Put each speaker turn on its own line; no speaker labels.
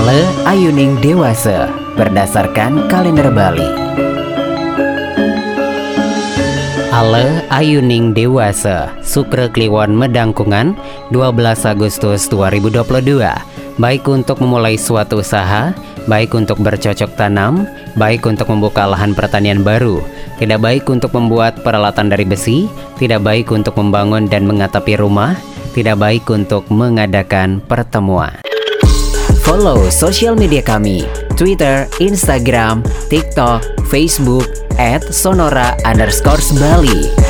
Ale Ayuning Dewasa berdasarkan kalender Bali. Ale Ayuning Dewasa Sukre Kliwon Medangkungan 12 Agustus 2022 Baik untuk memulai suatu usaha, baik untuk bercocok tanam, baik untuk membuka lahan pertanian baru, tidak baik untuk membuat peralatan dari besi, tidak baik untuk membangun dan mengatapi rumah, tidak baik untuk mengadakan pertemuan. Follow sosial media kami, Twitter, Instagram, TikTok, Facebook, at Sonora underscore Bali.